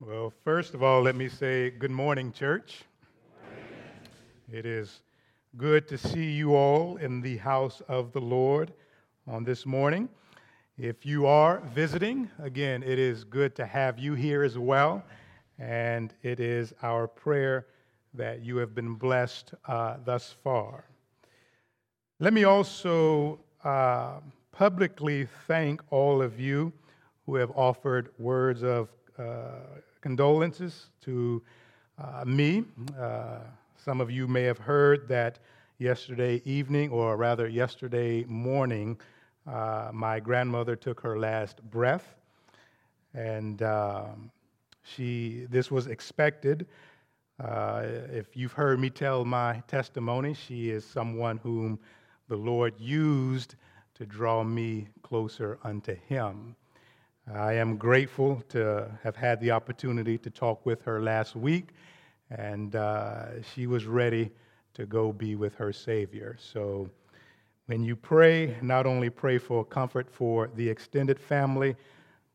Well, first of all, let me say good morning, church. It is good to see you all in the house of the Lord on this morning. If you are visiting, again, it is good to have you here as well. And it is our prayer that you have been blessed uh, thus far. Let me also uh, publicly thank all of you who have offered words of condolences to uh, me. Uh, some of you may have heard that yesterday evening, or rather yesterday morning, uh, my grandmother took her last breath, and um, she. This was expected. Uh, if you've heard me tell my testimony, she is someone whom the Lord used to draw me closer unto Him. I am grateful to have had the opportunity to talk with her last week, and uh, she was ready to go be with her Savior. So, when you pray, not only pray for comfort for the extended family,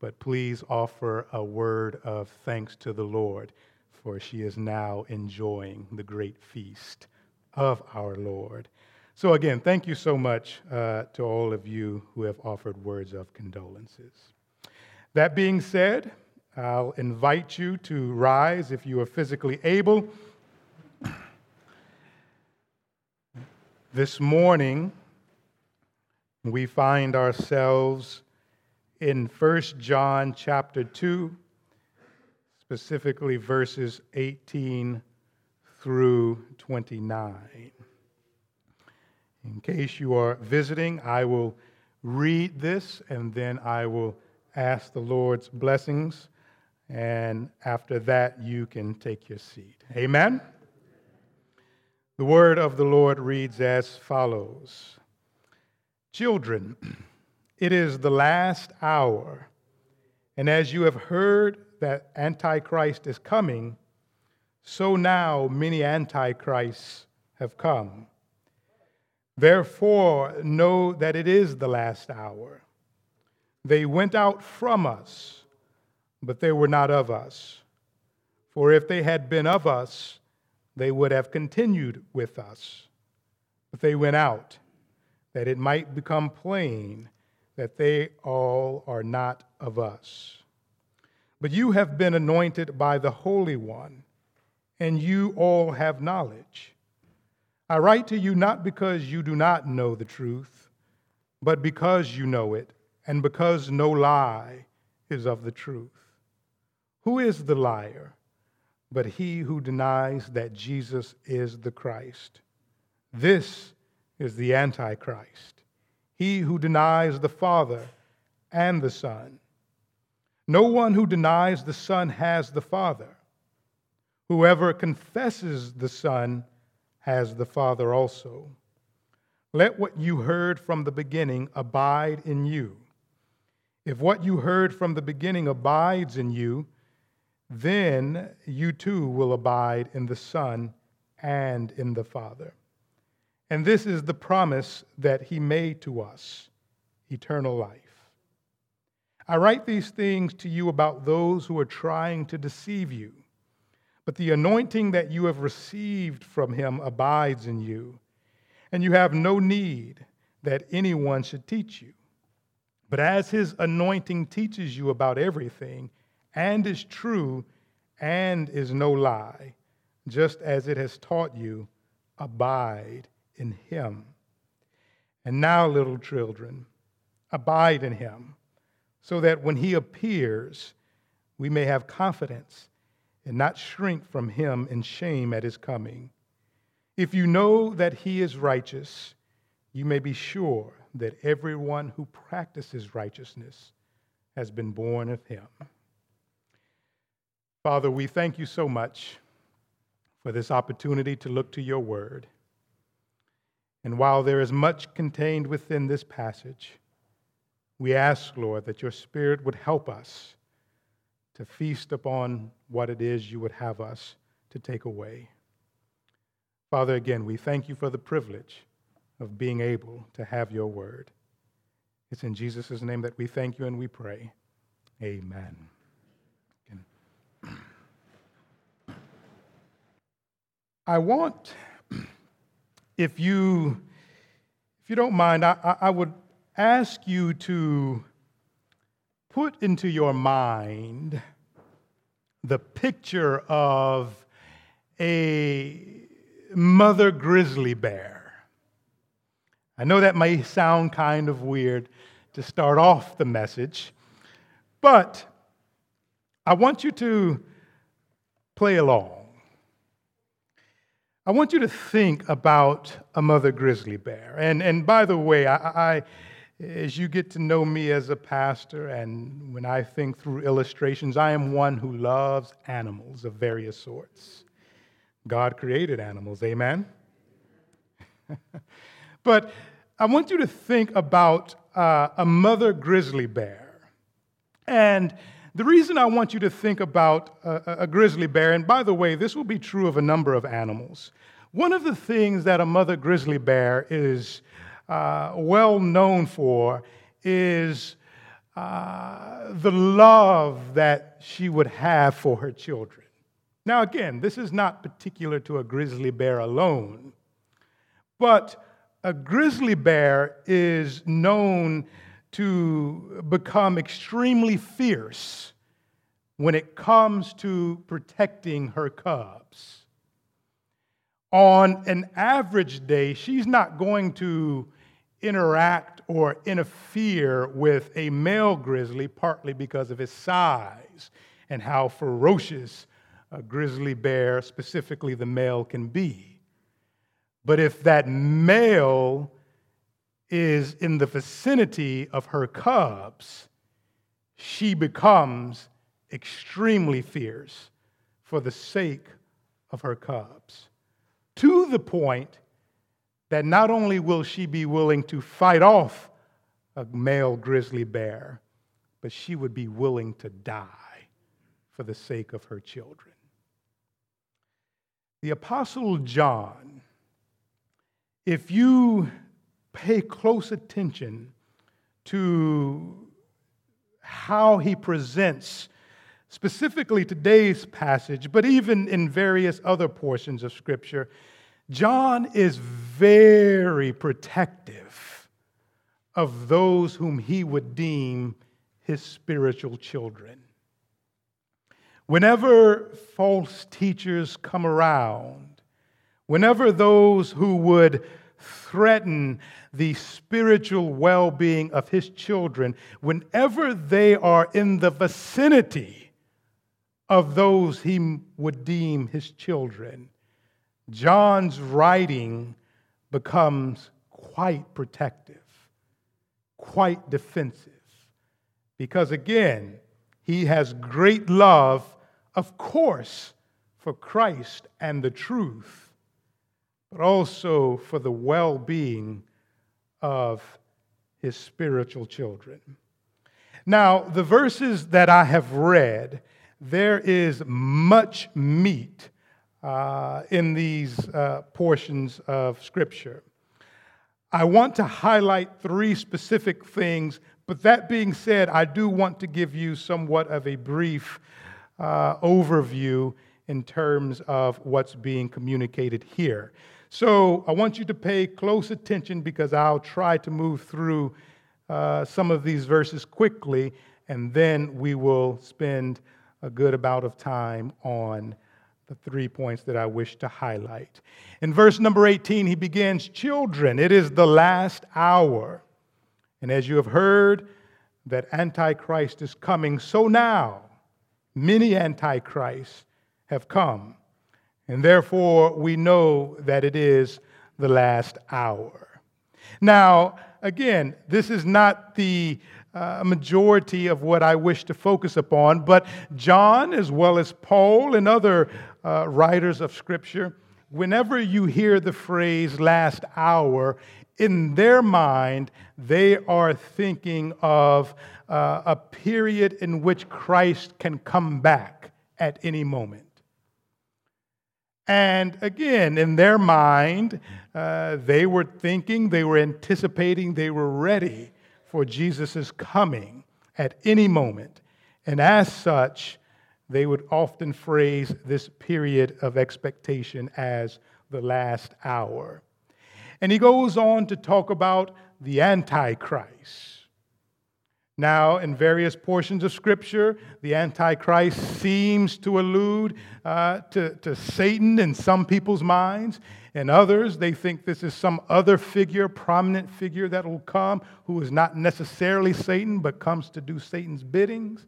but please offer a word of thanks to the Lord, for she is now enjoying the great feast of our Lord. So, again, thank you so much uh, to all of you who have offered words of condolences. That being said, I'll invite you to rise if you are physically able. This morning, we find ourselves in 1 John chapter 2, specifically verses 18 through 29. In case you are visiting, I will read this and then I will ask the Lord's blessings, and after that, you can take your seat. Amen? The word of the Lord reads as follows Children, it is the last hour, and as you have heard that Antichrist is coming, so now many Antichrists have come. Therefore, know that it is the last hour. They went out from us, but they were not of us. For if they had been of us, they would have continued with us. But they went out, that it might become plain that they all are not of us. But you have been anointed by the Holy One, and you all have knowledge. I write to you not because you do not know the truth, but because you know it and because no lie is of the truth. Who is the liar but he who denies that Jesus is the Christ? This is the Antichrist, he who denies the Father and the Son. No one who denies the Son has the Father. Whoever confesses the Son has the Father also. Let what you heard from the beginning abide in you. If what you heard from the beginning abides in you, then you too will abide in the Son and in the Father. And this is the promise that he made to us eternal life. I write these things to you about those who are trying to deceive you, but the anointing that you have received from him abides in you, and you have no need that anyone should teach you. But as his anointing teaches you about everything, and is true, and is no lie, just as it has taught you, abide in him. And now, little children, abide in him, so that when he appears, we may have confidence and not shrink from him in shame at his coming. If you know that he is righteous, you may be sure that everyone who practices righteousness has been born of him. Father, we thank you so much for this opportunity to look to your word. And while there is much contained within this passage, we ask, Lord, that your Spirit would help us to feast upon what it is you would have us to take away. Father, again, we thank you for the privilege of being able to have your word. It's in Jesus' name that we thank you and we pray. Amen. I want, if you, if you don't mind, I, I would ask you to put into your mind the picture of a mother grizzly bear I know that may sound kind of weird to start off the message, but I want you to play along. I want you to think about a mother grizzly bear. And, and by the way, I, I, as you get to know me as a pastor, and when I think through illustrations, I am one who loves animals of various sorts. God created animals, amen? but I want you to think about uh, a mother grizzly bear. And the reason I want you to think about a, a, grizzly bear, and by the way, this will be true of a number of animals. One of the things that a mother grizzly bear is uh, well known for is uh, the love that she would have for her children. Now, again, this is not particular to a grizzly bear alone, but a grizzly bear is known to become extremely fierce when it comes to protecting her cubs. On an average day, she's not going to interact or interfere with a male grizzly, partly because of his size and how ferocious a grizzly bear, specifically the male, can be. But if that male is in the vicinity of her cubs, she becomes extremely fierce for the sake of her cubs. To the point that not only will she be willing to fight off a male grizzly bear, but she would be willing to die for the sake of her children. The Apostle John, if you pay close attention to how he presents specifically today's passage, but even in various other portions of Scripture, John is very protective of those whom he would deem his spiritual children. Whenever false teachers come around, whenever those who would threaten the spiritual well being of his children, whenever they are in the vicinity of those he would deem his children, John's writing becomes quite protective, quite defensive, because again, he has great love, of course, for Christ and the truth but also for the well being of his spiritual children. Now, the verses that I have read, there is much meat uh, in these uh, portions of Scripture. I want to highlight three specific things, but that being said, I do want to give you somewhat of a brief uh, overview in terms of what's being communicated here. So I want you to pay close attention because I'll try to move through uh, some of these verses quickly, and then we will spend a good amount of time on the three points that I wish to highlight. In verse number 18, he begins Children, it is the last hour. And as you have heard that Antichrist is coming, so now many Antichrists have come. And therefore, we know that it is the last hour. Now, again, this is not the uh, majority of what I wish to focus upon, but John, as well as Paul and other uh, writers of Scripture, whenever you hear the phrase last hour, in their mind, they are thinking of uh, a period in which Christ can come back at any moment. And again, in their mind, uh, they were thinking, they were anticipating, they were ready for Jesus' coming at any moment. And as such, they would often phrase this period of expectation as the last hour. And he goes on to talk about the Antichrist. Now, in various portions of Scripture, the Antichrist seems to allude uh, to, to Satan in some people's minds. In others, they think this is some other figure, prominent figure that will come who is not necessarily Satan, but comes to do Satan's biddings.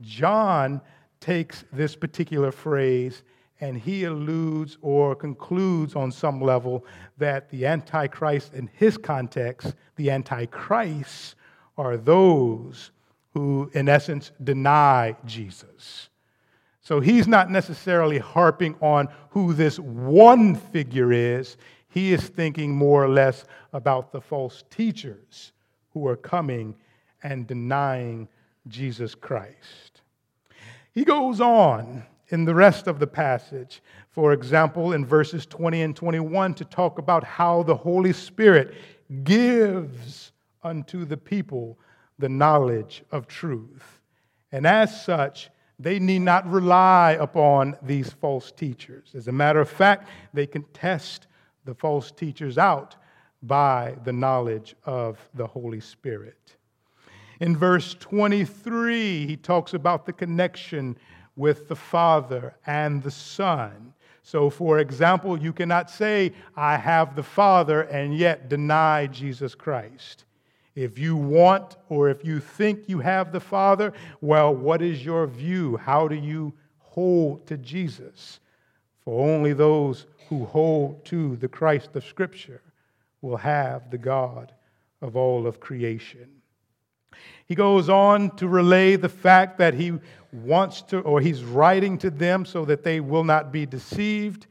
John takes this particular phrase and he alludes or concludes on some level that the Antichrist, in his context, the Antichrist, are those who, in essence, deny Jesus. So he's not necessarily harping on who this one figure is. He is thinking more or less about the false teachers who are coming and denying Jesus Christ. He goes on in the rest of the passage, for example, in verses 20 and 21, to talk about how the Holy Spirit gives unto the people the knowledge of truth. And as such, they need not rely upon these false teachers. As a matter of fact, they can test the false teachers out by the knowledge of the Holy Spirit. In verse 23, he talks about the connection with the Father and the Son. So, for example, you cannot say, I have the Father, and yet deny Jesus Christ. If you want or if you think you have the Father, well, what is your view? How do you hold to Jesus? For only those who hold to the Christ of Scripture will have the God of all of creation. He goes on to relay the fact that he wants to, or he's writing to them so that they will not be deceived.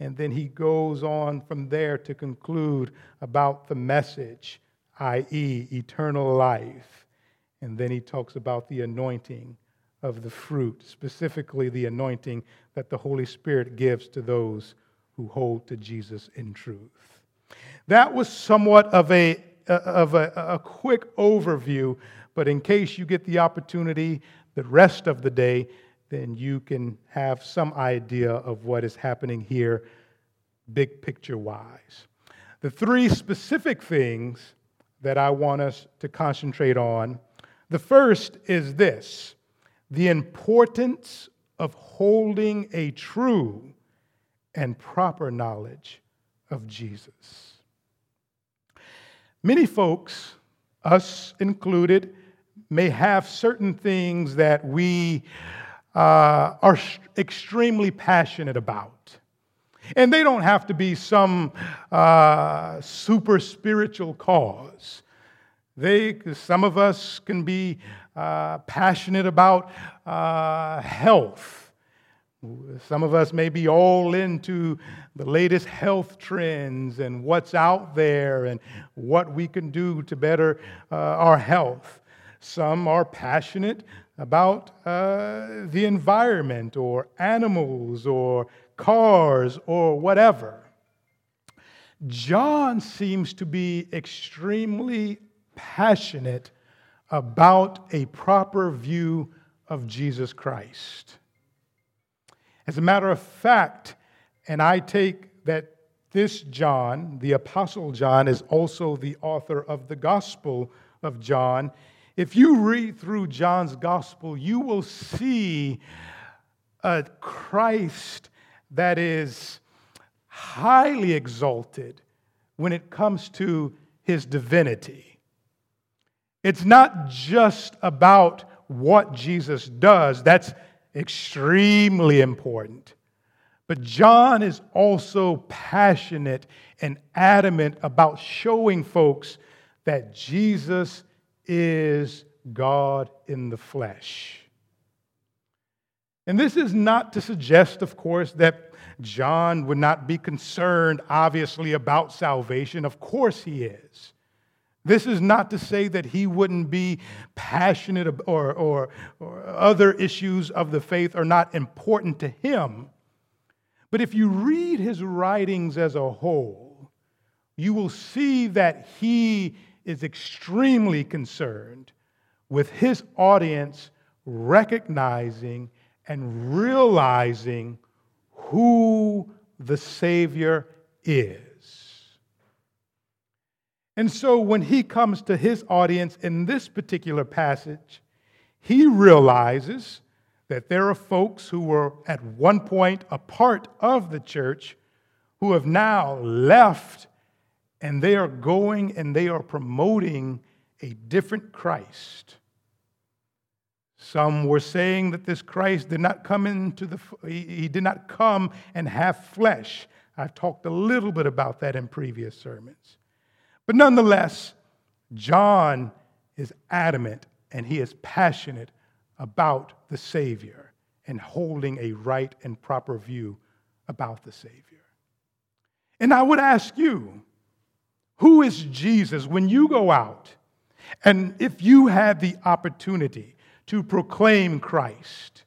And then he goes on from there to conclude about the message, i.e., eternal life. And then he talks about the anointing of the fruit, specifically the anointing that the Holy Spirit gives to those who hold to Jesus in truth. That was somewhat of a, uh, of a, a quick overview, but in case you get the opportunity the rest of the day, then you can have some idea of what is happening here, big picture wise. The three specific things that I want us to concentrate on the first is this the importance of holding a true and proper knowledge of Jesus. Many folks, us included, may have certain things that we uh, are extremely passionate about. And they don't have to be some uh, super spiritual cause. They, some of us can be uh, passionate about uh, health. Some of us may be all into the latest health trends and what's out there and what we can do to better uh, our health. Some are passionate about uh, the environment or animals or cars or whatever. John seems to be extremely passionate about a proper view of Jesus Christ. As a matter of fact, and I take that this John, the Apostle John, is also the author of the Gospel of John. If you read through John's gospel, you will see a Christ that is highly exalted when it comes to his divinity. It's not just about what Jesus does, that's extremely important. But John is also passionate and adamant about showing folks that Jesus is God in the flesh. And this is not to suggest, of course, that John would not be concerned, obviously, about salvation. Of course, he is. This is not to say that he wouldn't be passionate or, or, or, other issues of the faith are not important to him. But if you read his writings as a whole, you will see that he is extremely concerned with his audience recognizing and realizing who the Savior is. And so when he comes to his audience in this particular passage, he realizes that there are folks who were at one point a part of the church who have now left and they are going and they are promoting a different Christ. Some were saying that this Christ did not come into the, he did not come and have flesh. I've talked a little bit about that in previous sermons. But nonetheless, John is adamant and he is passionate about the Savior and holding a right and proper view about the Savior. And I would ask you, who is Jesus when you go out and if you have the opportunity to proclaim Christ,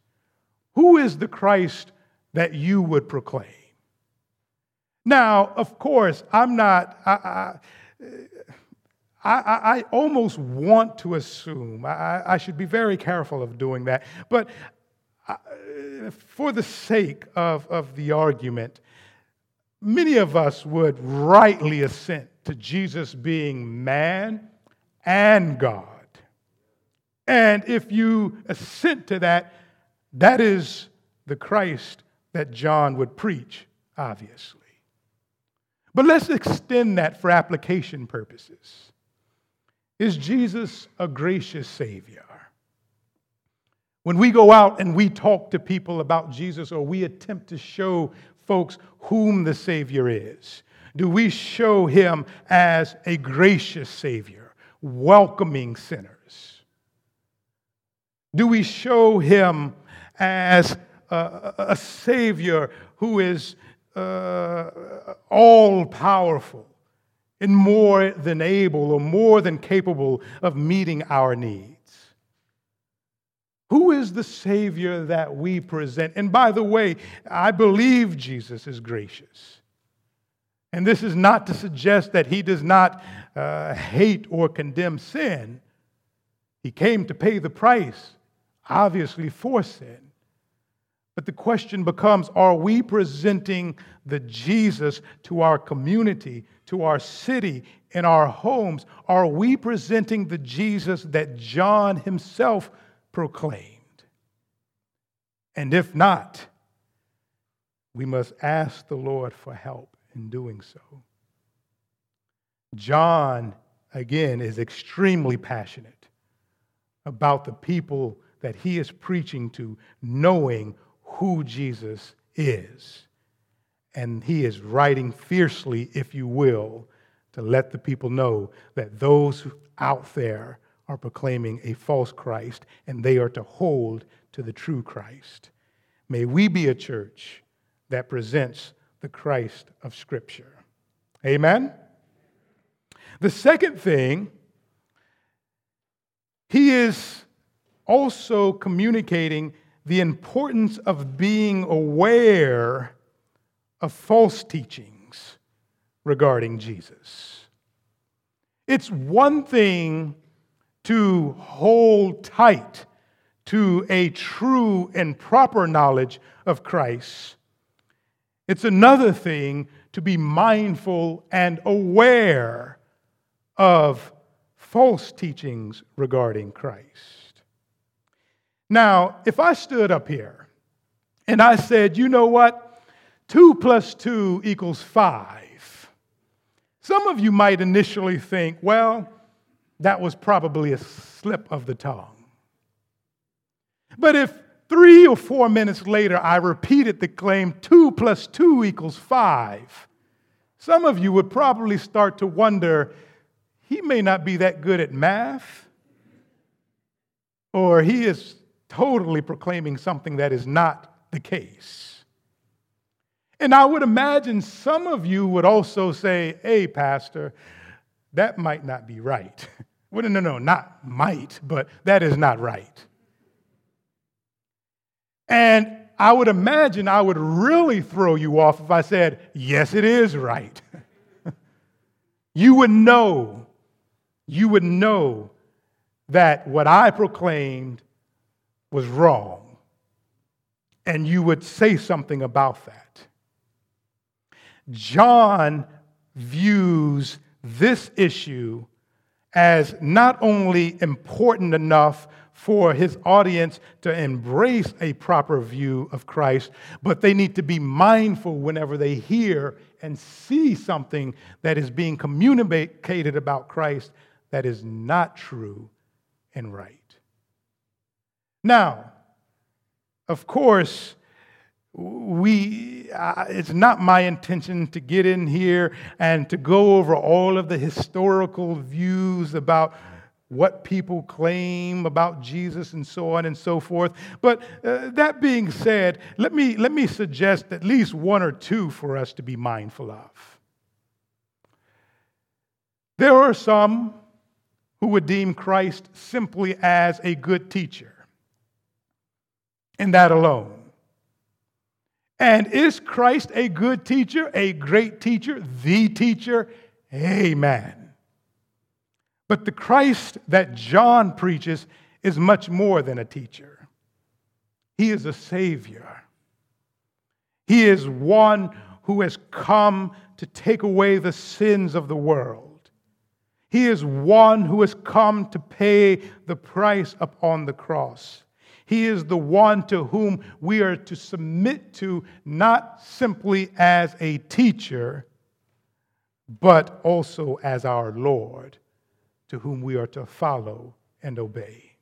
who is the Christ that you would proclaim? Now, of course, I'm not, I, I, I, I almost want to assume, I, I, should be very careful of doing that, but uh, for the sake of, of the argument, many of us would rightly assent to Jesus being man and God. And if you assent to that, that is the Christ that John would preach, obviously. But let's extend that for application purposes. Is Jesus a gracious Savior? When we go out and we talk to people about Jesus or we attempt to show folks whom the Savior is, do we show him as a gracious Savior, welcoming sinners? Do we show him as a, a Savior who is uh, all powerful and more than able or more than capable of meeting our needs? Who is the Savior that we present? And by the way, I believe Jesus is gracious. And this is not to suggest that he does not uh, hate or condemn sin. He came to pay the price, obviously, for sin. But the question becomes are we presenting the Jesus to our community, to our city, in our homes? Are we presenting the Jesus that John himself proclaimed? And if not, we must ask the Lord for help in doing so. John, again, is extremely passionate about the people that he is preaching to, knowing who Jesus is. And he is writing fiercely, if you will, to let the people know that those out there are proclaiming a false Christ and they are to hold to the true Christ. May we be a church that presents the Christ of Scripture. Amen? The second thing, he is also communicating the importance of being aware of false teachings regarding Jesus. It's one thing to hold tight to a true and proper knowledge of Christ. It's another thing to be mindful and aware of false teachings regarding Christ. Now, if I stood up here and I said, you know what? Two plus two equals five. Some of you might initially think, well, that was probably a slip of the tongue. But if Three or four minutes later, I repeated the claim two plus two equals five. Some of you would probably start to wonder he may not be that good at math, or he is totally proclaiming something that is not the case. And I would imagine some of you would also say, hey, Pastor, that might not be right. Well, no, no, no, not might, but that is not right. And I would imagine I would really throw you off if I said, yes, it is right. you would know, you would know that what I proclaimed was wrong. and you would say something about that. John views this issue as not only important enough for his audience to embrace a proper view of Christ, but they need to be mindful whenever they hear and see something that is being communicated about Christ that is not true and right. Now, of course, we uh, it's not my intention to get in here and to go over all of the historical views about what people claim about Jesus and so on and so forth. But uh, that being said, let me, let me suggest at least one or two for us to be mindful of. There are some who would deem Christ simply as a good teacher, and that alone. And is Christ a good teacher, a great teacher, the teacher? Amen. But the Christ that John preaches is much more than a teacher, he is a Savior. He is one who has come to take away the sins of the world. He is one who has come to pay the price upon the cross. He is the one to whom we are to submit to, not simply as a teacher, but also as our Lord, to whom we are to follow and obey.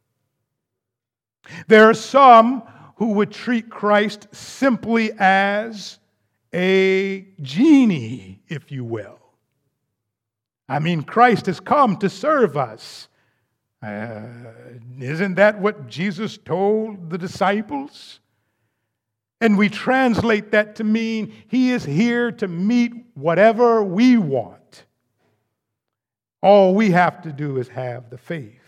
There are some who would treat Christ simply as a genie, if you will. I mean, Christ has come to serve us. Uh, isn't that what Jesus told the disciples? And we translate that to mean he is here to meet whatever we want. All we have to do is have the faith.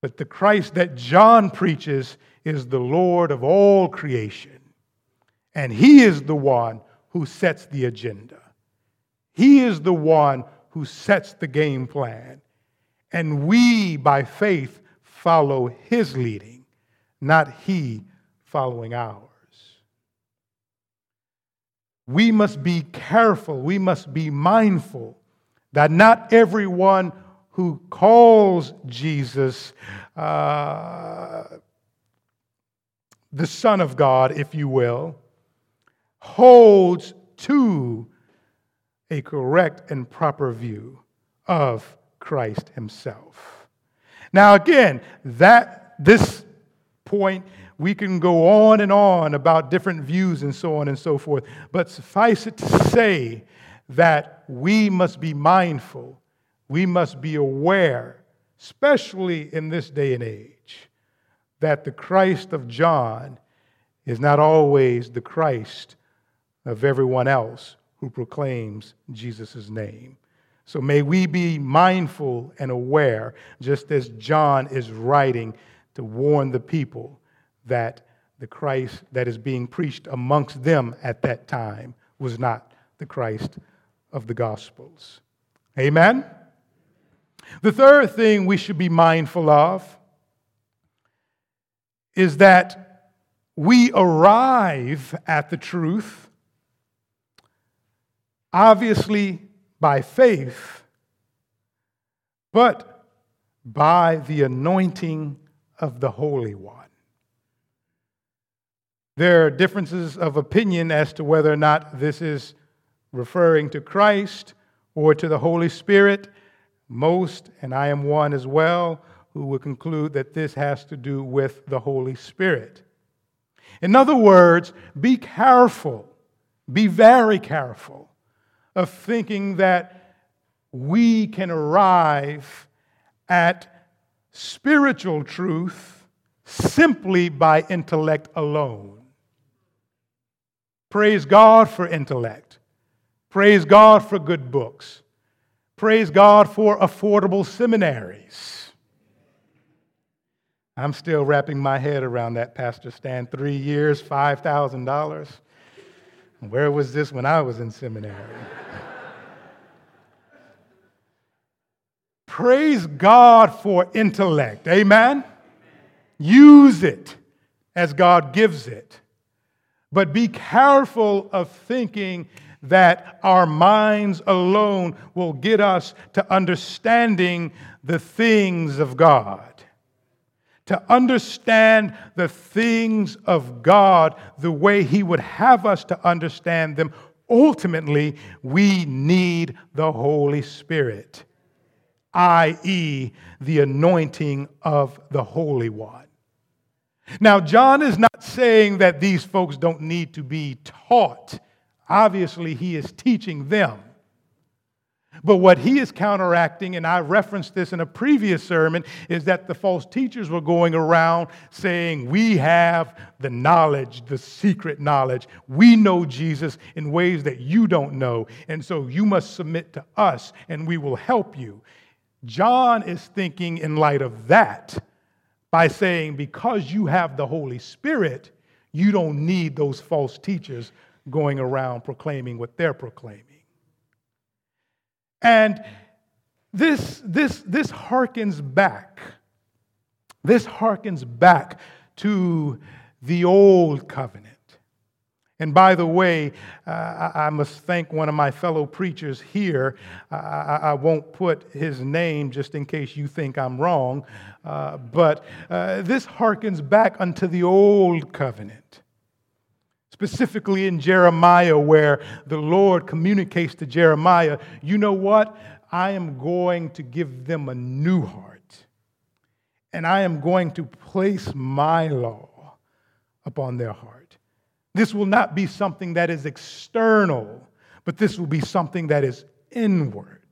But the Christ that John preaches is the Lord of all creation. And he is the one who sets the agenda. He is the one who sets the game plan. And we, by faith, follow his leading, not he following ours. We must be careful, we must be mindful that not everyone who calls Jesus uh, the Son of God, if you will, holds to a correct and proper view of Christ himself. Now, again, that this point, we can go on and on about different views and so on and so forth, but suffice it to say that we must be mindful, we must be aware, especially in this day and age, that the Christ of John is not always the Christ of everyone else who proclaims Jesus' name. So may we be mindful and aware, just as John is writing to warn the people that the Christ that is being preached amongst them at that time was not the Christ of the Gospels. Amen? The third thing we should be mindful of is that we arrive at the truth, obviously by faith, but by the anointing of the Holy One. There are differences of opinion as to whether or not this is referring to Christ or to the Holy Spirit. Most, and I am one as well, who would conclude that this has to do with the Holy Spirit. In other words, be careful, be very careful of thinking that we can arrive at spiritual truth simply by intellect alone. Praise God for intellect. Praise God for good books. Praise God for affordable seminaries. I'm still wrapping my head around that, Pastor Stan. Three years, $5,000. Where was this when I was in seminary? Praise God for intellect. Amen? Use it as God gives it. But be careful of thinking that our minds alone will get us to understanding the things of God. To understand the things of God the way He would have us to understand them, ultimately, we need the Holy Spirit, i.e., the anointing of the Holy One. Now, John is not saying that these folks don't need to be taught. Obviously, he is teaching them. But what he is counteracting, and I referenced this in a previous sermon, is that the false teachers were going around saying, We have the knowledge, the secret knowledge. We know Jesus in ways that you don't know. And so you must submit to us, and we will help you. John is thinking in light of that by saying, because you have the Holy Spirit, you don't need those false teachers going around proclaiming what they're proclaiming. And this, this, this harkens back, this harkens back to the old covenant. And by the way, uh, I must thank one of my fellow preachers here. I, I, won't put his name just in case you think I'm wrong, uh, but uh, this harkens back unto the old covenant. Specifically in Jeremiah, where the Lord communicates to Jeremiah, you know what? I am going to give them a new heart, and I am going to place my law upon their heart. This will not be something that is external, but this will be something that is inward.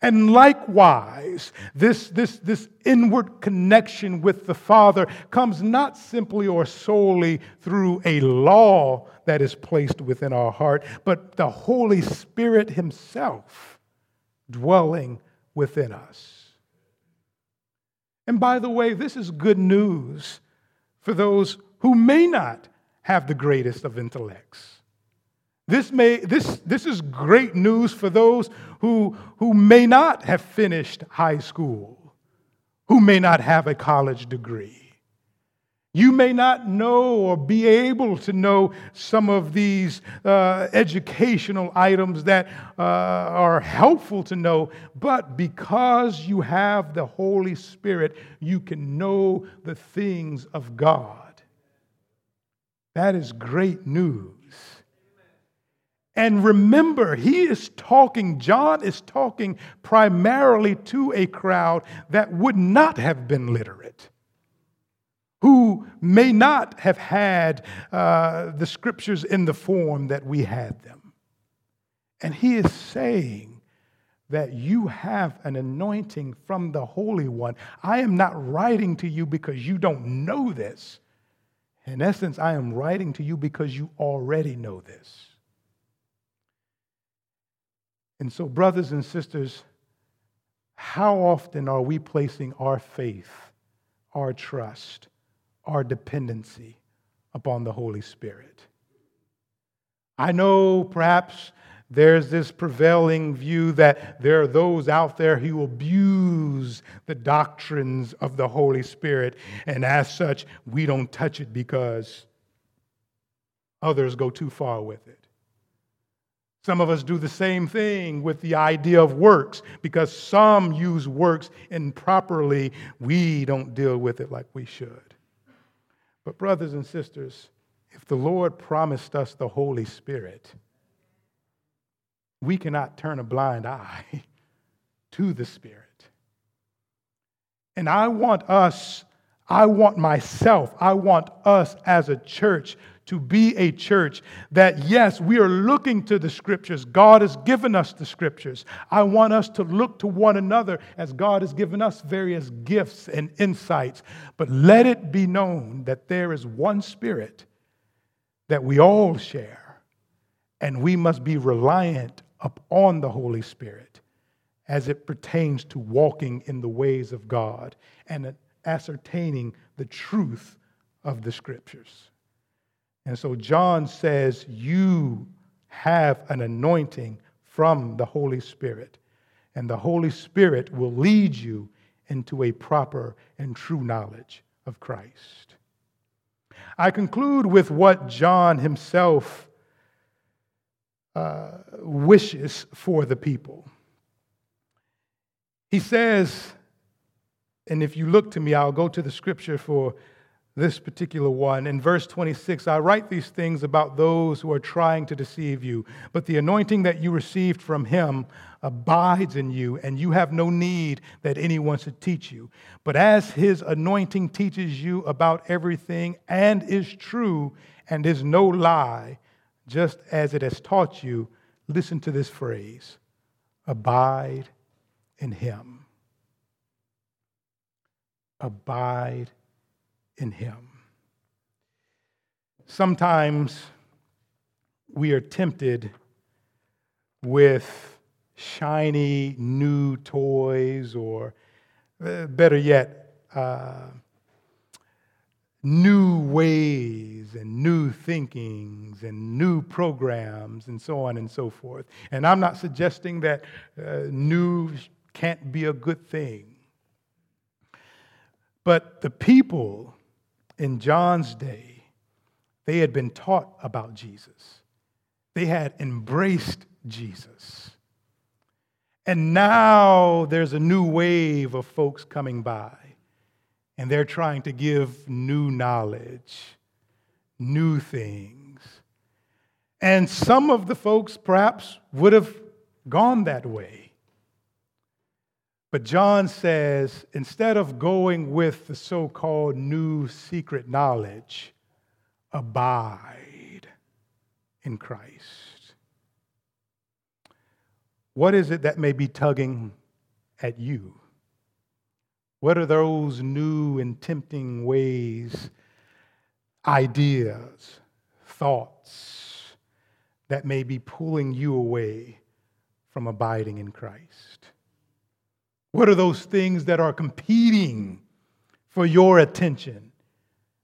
And likewise, this, this, this inward connection with the Father comes not simply or solely through a law that is placed within our heart, but the Holy Spirit Himself dwelling within us. And by the way, this is good news for those who may not have the greatest of intellects. This, may, this, this is great news for those who, who may not have finished high school, who may not have a college degree. You may not know or be able to know some of these uh, educational items that uh, are helpful to know, but because you have the Holy Spirit, you can know the things of God. That is great news. And remember, he is talking, John is talking primarily to a crowd that would not have been literate, who may not have had uh, the scriptures in the form that we had them. And he is saying that you have an anointing from the Holy One. I am not writing to you because you don't know this. In essence, I am writing to you because you already know this. And so, brothers and sisters, how often are we placing our faith, our trust, our dependency upon the Holy Spirit? I know perhaps there's this prevailing view that there are those out there who abuse the doctrines of the Holy Spirit, and as such, we don't touch it because others go too far with it. Some of us do the same thing with the idea of works because some use works improperly. We don't deal with it like we should. But, brothers and sisters, if the Lord promised us the Holy Spirit, we cannot turn a blind eye to the Spirit. And I want us, I want myself, I want us as a church to be a church that, yes, we are looking to the scriptures. God has given us the scriptures. I want us to look to one another as God has given us various gifts and insights. But let it be known that there is one spirit that we all share, and we must be reliant upon the Holy Spirit as it pertains to walking in the ways of God and ascertaining the truth of the scriptures. And so John says, You have an anointing from the Holy Spirit, and the Holy Spirit will lead you into a proper and true knowledge of Christ. I conclude with what John himself uh, wishes for the people. He says, and if you look to me, I'll go to the scripture for this particular one. In verse 26, I write these things about those who are trying to deceive you, but the anointing that you received from him abides in you, and you have no need that anyone should teach you. But as his anointing teaches you about everything and is true and is no lie, just as it has taught you, listen to this phrase abide in him. Abide in him. Sometimes we are tempted with shiny new toys, or uh, better yet, uh, new ways and new thinkings and new programs and so on and so forth. And I'm not suggesting that uh, new can't be a good thing. But the people in John's day, they had been taught about Jesus. They had embraced Jesus. And now there's a new wave of folks coming by, and they're trying to give new knowledge, new things. And some of the folks perhaps would have gone that way. But John says instead of going with the so called new secret knowledge, abide in Christ. What is it that may be tugging at you? What are those new and tempting ways, ideas, thoughts that may be pulling you away from abiding in Christ? What are those things that are competing for your attention,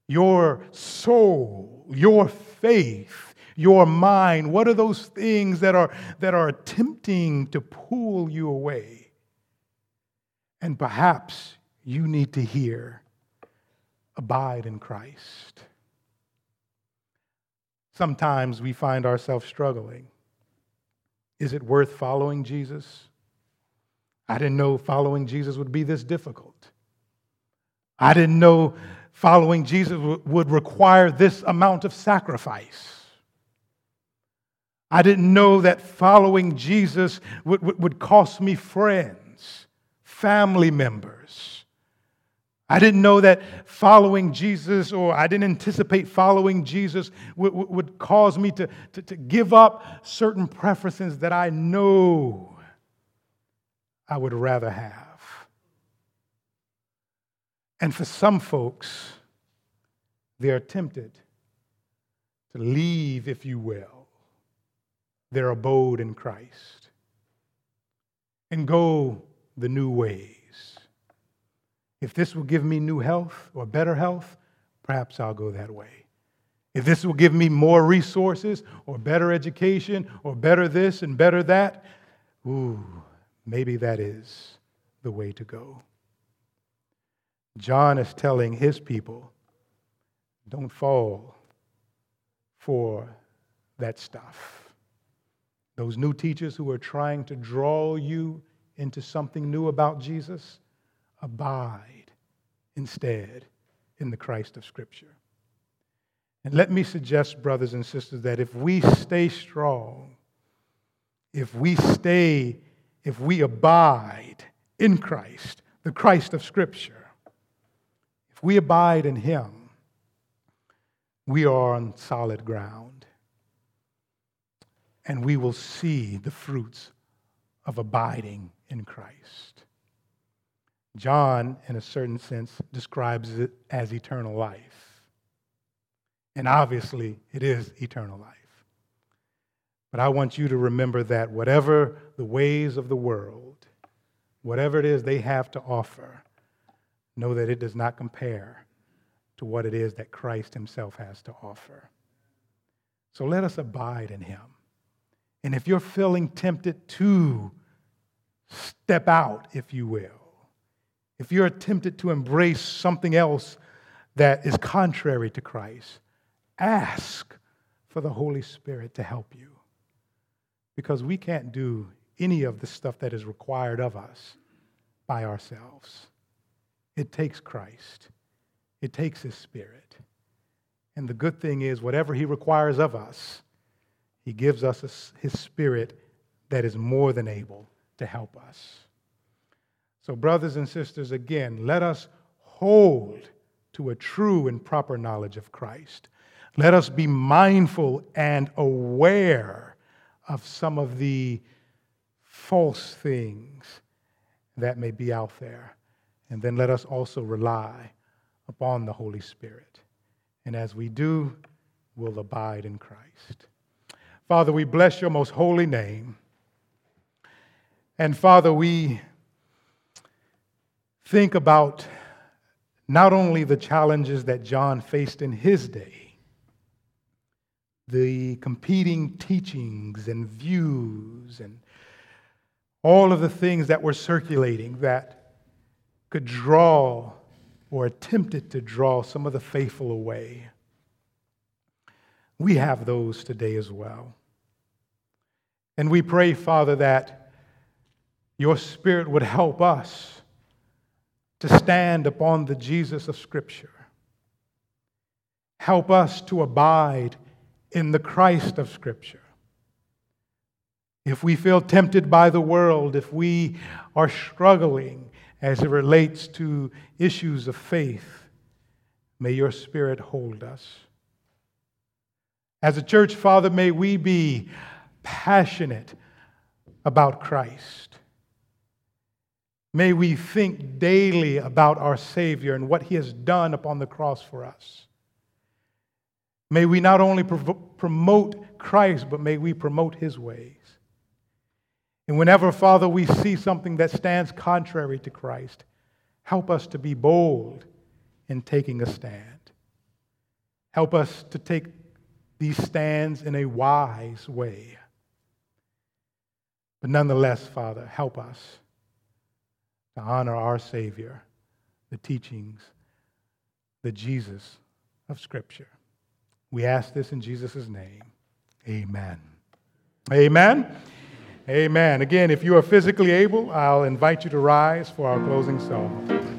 your soul, your faith, your mind? What are those things that are, that are attempting to pull you away? And perhaps you need to hear abide in Christ. Sometimes we find ourselves struggling. Is it worth following Jesus? I didn't know following Jesus would be this difficult. I didn't know following Jesus would require this amount of sacrifice. I didn't know that following Jesus would, would, would cost me friends, family members. I didn't know that following Jesus, or I didn't anticipate following Jesus, would, would cause me to, to, to give up certain preferences that I know I would rather have. And for some folks, they're tempted to leave, if you will, their abode in Christ and go the new ways. If this will give me new health or better health, perhaps I'll go that way. If this will give me more resources or better education or better this and better that, ooh, maybe that is the way to go. John is telling his people don't fall for that stuff. Those new teachers who are trying to draw you into something new about Jesus, abide instead in the Christ of Scripture. And let me suggest, brothers and sisters, that if we stay strong, if we stay if we abide in Christ, the Christ of Scripture, if we abide in Him, we are on solid ground. And we will see the fruits of abiding in Christ. John, in a certain sense, describes it as eternal life. And obviously, it is eternal life. But I want you to remember that whatever the ways of the world, whatever it is they have to offer, know that it does not compare to what it is that Christ Himself has to offer. So let us abide in Him. And if you're feeling tempted to step out, if you will, if you're tempted to embrace something else that is contrary to Christ, ask for the Holy Spirit to help you. Because we can't do any of the stuff that is required of us by ourselves. It takes Christ, it takes His Spirit. And the good thing is, whatever He requires of us, He gives us His Spirit that is more than able to help us. So, brothers and sisters, again, let us hold to a true and proper knowledge of Christ. Let us be mindful and aware of some of the false things that may be out there. And then let us also rely upon the Holy Spirit. And as we do, we'll abide in Christ. Father, we bless your most holy name. And Father, we think about not only the challenges that John faced in his day, the competing teachings and views and all of the things that were circulating that could draw or attempted to draw some of the faithful away. We have those today as well. And we pray, Father, that your Spirit would help us to stand upon the Jesus of Scripture. Help us to abide in the Christ of Scripture. If we feel tempted by the world, if we are struggling as it relates to issues of faith, may your Spirit hold us. As a church, Father, may we be passionate about Christ. May we think daily about our Savior and what He has done upon the cross for us. May we not only promote Christ, but may we promote His ways. And whenever, Father, we see something that stands contrary to Christ, help us to be bold in taking a stand. Help us to take these stands in a wise way. But nonetheless, Father, help us to honor our Savior, the teachings, the Jesus of Scripture. We ask this in Jesus' name. Amen. Amen. Amen. Again, if you are physically able, I'll invite you to rise for our closing song.